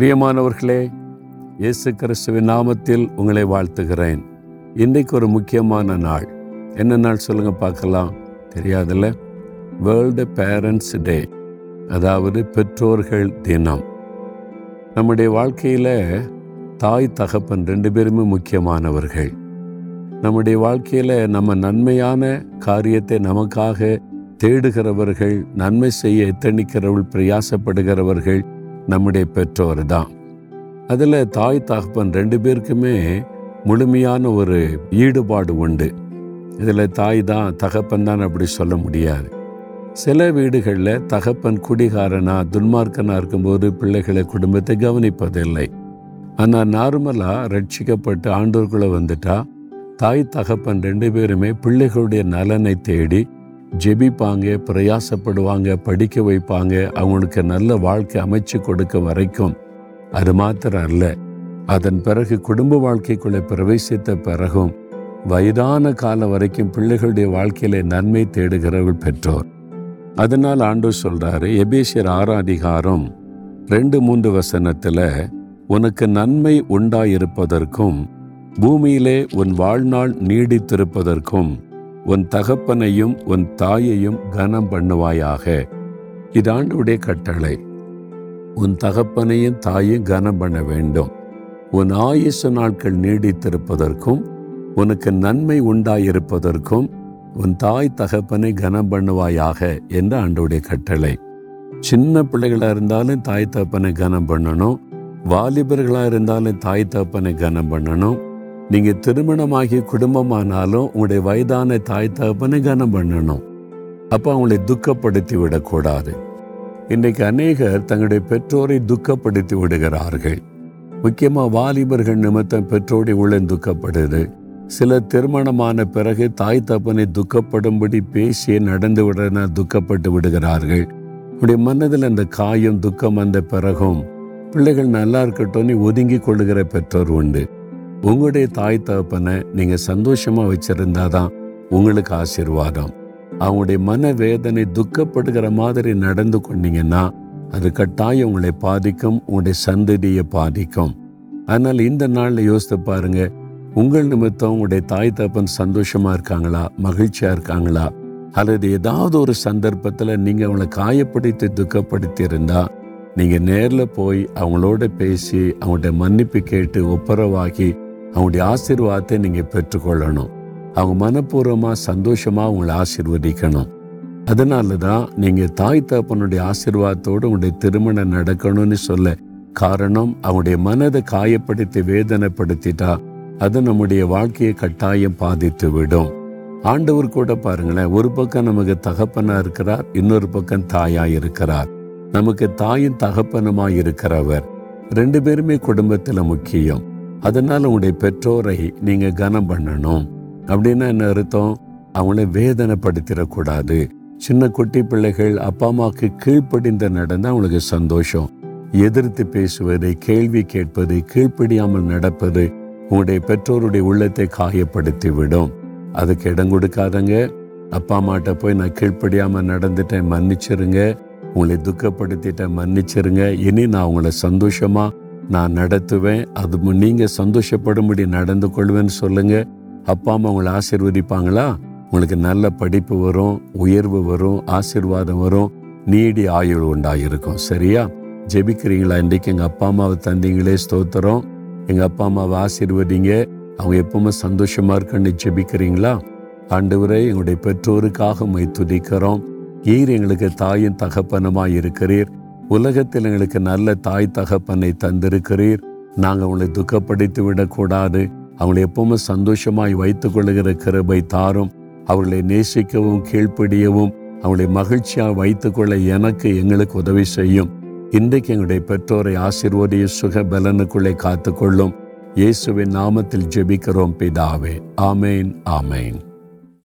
பிரியமானவர்களே இயேசு கிறிஸ்துவின் நாமத்தில் உங்களை வாழ்த்துகிறேன். இன்றைக்கு ஒரு முக்கியமான நாள். என்ன நாள் சொல்லுங்கள் பார்க்கலாம். தெரியாதுல்ல? வேர்ல்டு பேரண்ட்ஸ் டே அதாவது பெற்றோர்கள் தினம். நம்முடைய வாழ்க்கையில் தாய் தகப்பன் ரெண்டு பேருமே முக்கியமானவர்கள். நம்முடைய வாழ்க்கையில் நம்ம நன்மையான காரியத்தை நமக்காக தேடுகிறவர்கள் நன்மை செய்ய எத்தனிக்கிறவர்கள் பிரயாசப்படுகிறவர்கள் நம்முடைய பெற்றோர் தான். அதில் தாய் தகப்பன் ரெண்டு பேருக்குமே முழுமையான ஒரு ஈடுபாடு உண்டு. இதில் தாய் தான் தகப்பன் தான் அப்படி சொல்ல முடியாது. சில வீடுகளில் தகப்பன் குடிகாரனா துன்மார்க்கனா இருக்கும்போது பிள்ளைகளை குடும்பத்தை கவனிப்பதில்லை. ஆனால் நார்மலாக ரட்சிக்கப்பட்டு ஆண்டோர்களை வந்துட்டா தாய் தகப்பன் ரெண்டு பேருமே பிள்ளைகளுடைய நலனை தேடி ஜெபிப்பாங்க பிரயாசப்படுவாங்க படிக்க வைப்பாங்க. அவங்களுக்கு நல்ல வாழ்க்கை அமைச்சு கொடுக்க வரைக்கும் அது மாத்திரம் அல்ல. அதன் பிறகு குடும்ப வாழ்க்கைக்குள்ளே பிரவேசித்த பிறகும் வயதான காலம் வரைக்கும் பிள்ளைகளுடைய வாழ்க்கையில நன்மை தேடுகிறவர்கள் பெற்றோர். அதனால் ஆண்டு சொல்றாரு எபேசியர் ஆறாம் அதிகாரம் ரெண்டு மூன்று வசனத்துல உனக்கு நன்மை உண்டாயிருப்பதற்கும் பூமியிலே உன் வாழ்நாள் நீடித்திருப்பதற்கும் உன் தகப்பனையும் உன் தாயையும் கனம் பண்ணுவாயாக. இது ஆண்டுடைய கட்டளை. உன் தகப்பனையும் தாயும் கனம் பண்ண வேண்டும். உன் ஆயுசு நாட்கள் நீடித்திருப்பதற்கும் உனக்கு நன்மை உண்டாயிருப்பதற்கும் உன் தாய் தகப்பனை கனம் பண்ணுவாயாக என்று ஆண்டோடைய கட்டளை. சின்ன பிள்ளைகளா இருந்தாலும் தாய் தகப்பனை கனம் பண்ணணும். வாலிபர்களா இருந்தாலும் தாய் தகப்பனை கனம் பண்ணணும். நீங்க திருமணமாகி குடும்பமானாலும் உங்களுடைய வயதான தாய் தகப்பனை கனம் பண்ணணும். அப்போ அவங்களை துக்கப்படுத்தி விடக்கூடாது. இன்றைக்கு அநேகர் தங்களுடைய பெற்றோரை துக்கப்படுத்தி விடுகிறார்கள். முக்கியமாக வாலிபர்கள் நிமித்தம் பெற்றோரை உள்ளே துக்கப்படுது. சில திருமணமான பிறகு தாய் தப்பனை துக்கப்படும்படி பேசி நடந்து விட துக்கப்பட்டு விடுகிறார்கள். உடைய மனதில் அந்த காயம் துக்கம் வந்த பிறகும் பிள்ளைகள் நல்லா இருக்கட்டும்னு ஒதுங்கி கொள்ளுகிற பெற்றோர் உண்டு. உங்களுடைய தாய் தகப்பனை நீங்க சந்தோஷமா வச்சிருந்தாதான் உங்களுக்கு ஆசீர்வாதம். அவங்களுடைய மன வேதனை துக்கப்படுகிற மாதிரி நடந்து கொண்டீங்கன்னா அது கட்டாயம் உங்களை பாதிக்கும் உங்களுடைய சந்ததியை பாதிக்கும். அதனால் இந்த நாளில் யோசித்து பாருங்க உங்கள் நிமித்தம் உங்களுடைய தாய் தகப்பன் சந்தோஷமா இருக்காங்களா மகிழ்ச்சியா இருக்காங்களா? அல்லது ஏதாவது ஒரு சந்தர்ப்பத்தில் நீங்க அவங்கள காயப்படுத்தி துக்கப்படுத்தி இருந்தால் நீங்க நேர்ல போய் அவங்களோட பேசி அவங்கள்ட்ட மன்னிப்பு கேட்டு ஒப்புரவாகி அவங்களுடைய ஆசீர்வாதத்தை நீங்க பெற்றுக்கொள்ளணும். அவங்க மனப்பூர்வமா சந்தோஷமா உங்களை ஆசீர்வதிக்கணும். அதனால தான் நீங்க தாய் தகப்பனுடைய ஆசீர்வாதத்தோடு உங்களுடைய திருமணம் நடக்கணும்னு சொல்ல காரணம் அவங்களுடைய மனதை காயப்படுத்தி வேதனைப்படுத்திட்டா அது நம்முடைய வாழ்க்கையை கட்டாயம் பாதித்து விடும். ஆண்டவர் கூட பாருங்களேன் ஒரு பக்கம் நமக்கு தகப்பனா இருக்கிறார் இன்னொரு பக்கம் தாயா இருக்கிறார். நமக்கு தாயும் தகப்பனுமாய் இருக்கிறவர். ரெண்டு பேருமே குடும்பத்துல முக்கியம். அதனால உங்களுடைய பெற்றோரை நீங்க கனம் பண்ணணும். அப்படின்னா என்ன அர்த்தம்? அவங்கள வேதனைப்படுத்திடக்கூடாது. சின்ன குட்டி பிள்ளைகள் அப்பா அம்மாவுக்கு கீழ்ப்படிந்த நடந்தா அவங்களுக்கு சந்தோஷம். எதிர்த்து பேசுவது கேள்வி கேட்பது கீழ்ப்படியாமல் நடப்பது உங்களுடைய பெற்றோருடைய உள்ளத்தை காயப்படுத்தி விடும் அதுக்கு இடம் கொடுக்காதங்க. அப்பா அம்மாட்ட போய் நான் கீழ்ப்படியாம நடந்துட்டேன் மன்னிச்சிருங்க. உங்களை துக்கப்படுத்திட்டேன் மன்னிச்சிருங்க. இனி நான் உங்களை சந்தோஷமா நான் நடத்துவேன். அது நீங்கள் சந்தோஷப்படும்படி நடந்து கொள்வேன்னு சொல்லுங்கள் அப்பா அம்மா உங்களை ஆசீர்வதிப்பாங்களா? உங்களுக்கு நல்ல படிப்பு வரும் உயர்வு வரும் ஆசீர்வாதம் வரும். நீடி ஆயுள் உண்டாயிருக்கும். சரியா? ஜெபிக்கிறீங்களா? இன்றைக்கு எங்கள் அப்பா அம்மாவை தந்தீங்களே ஸ்தோத்திரம். எங்கள் அப்பா அம்மாவை ஆசீர்வதிங்க. அவங்க எப்பவுமே சந்தோஷமாக இருக்குன்னு ஜெபிக்கிறீங்களா? ஆண்டவரே எங்களுடைய பெற்றோருக்காக மை துதிக்கிறோம். ஈர் எங்களுக்கு தாயும் தகப்பனமாக இருக்கிறீர். உலகத்தில் எங்களுக்கு நல்ல தாய் தகப்பனை தந்திருக்கிறீர். நாங்கள் அவங்களை துக்கப்படுத்தி விடக்கூடாது. அவங்களை எப்பவுமே சந்தோஷமாய் வைத்துக் கொள்ளுகிற கிருபை தாரும். அவர்களை நேசிக்கவும் கீழ்ப்படியவும் அவங்களை மகிழ்ச்சியாக வைத்துக்கொள்ள எனக்கு எங்களுக்கு உதவி செய்யும். இன்றைக்கு எங்களுடைய பெற்றோரை ஆசீர்வதிய சுக பலனுக்குள்ளே காத்துக்கொள்ளும். இயேசுவின் நாமத்தில் ஜெபிக்கிறோம் பிதாவே. ஆமேன் ஆமேன்.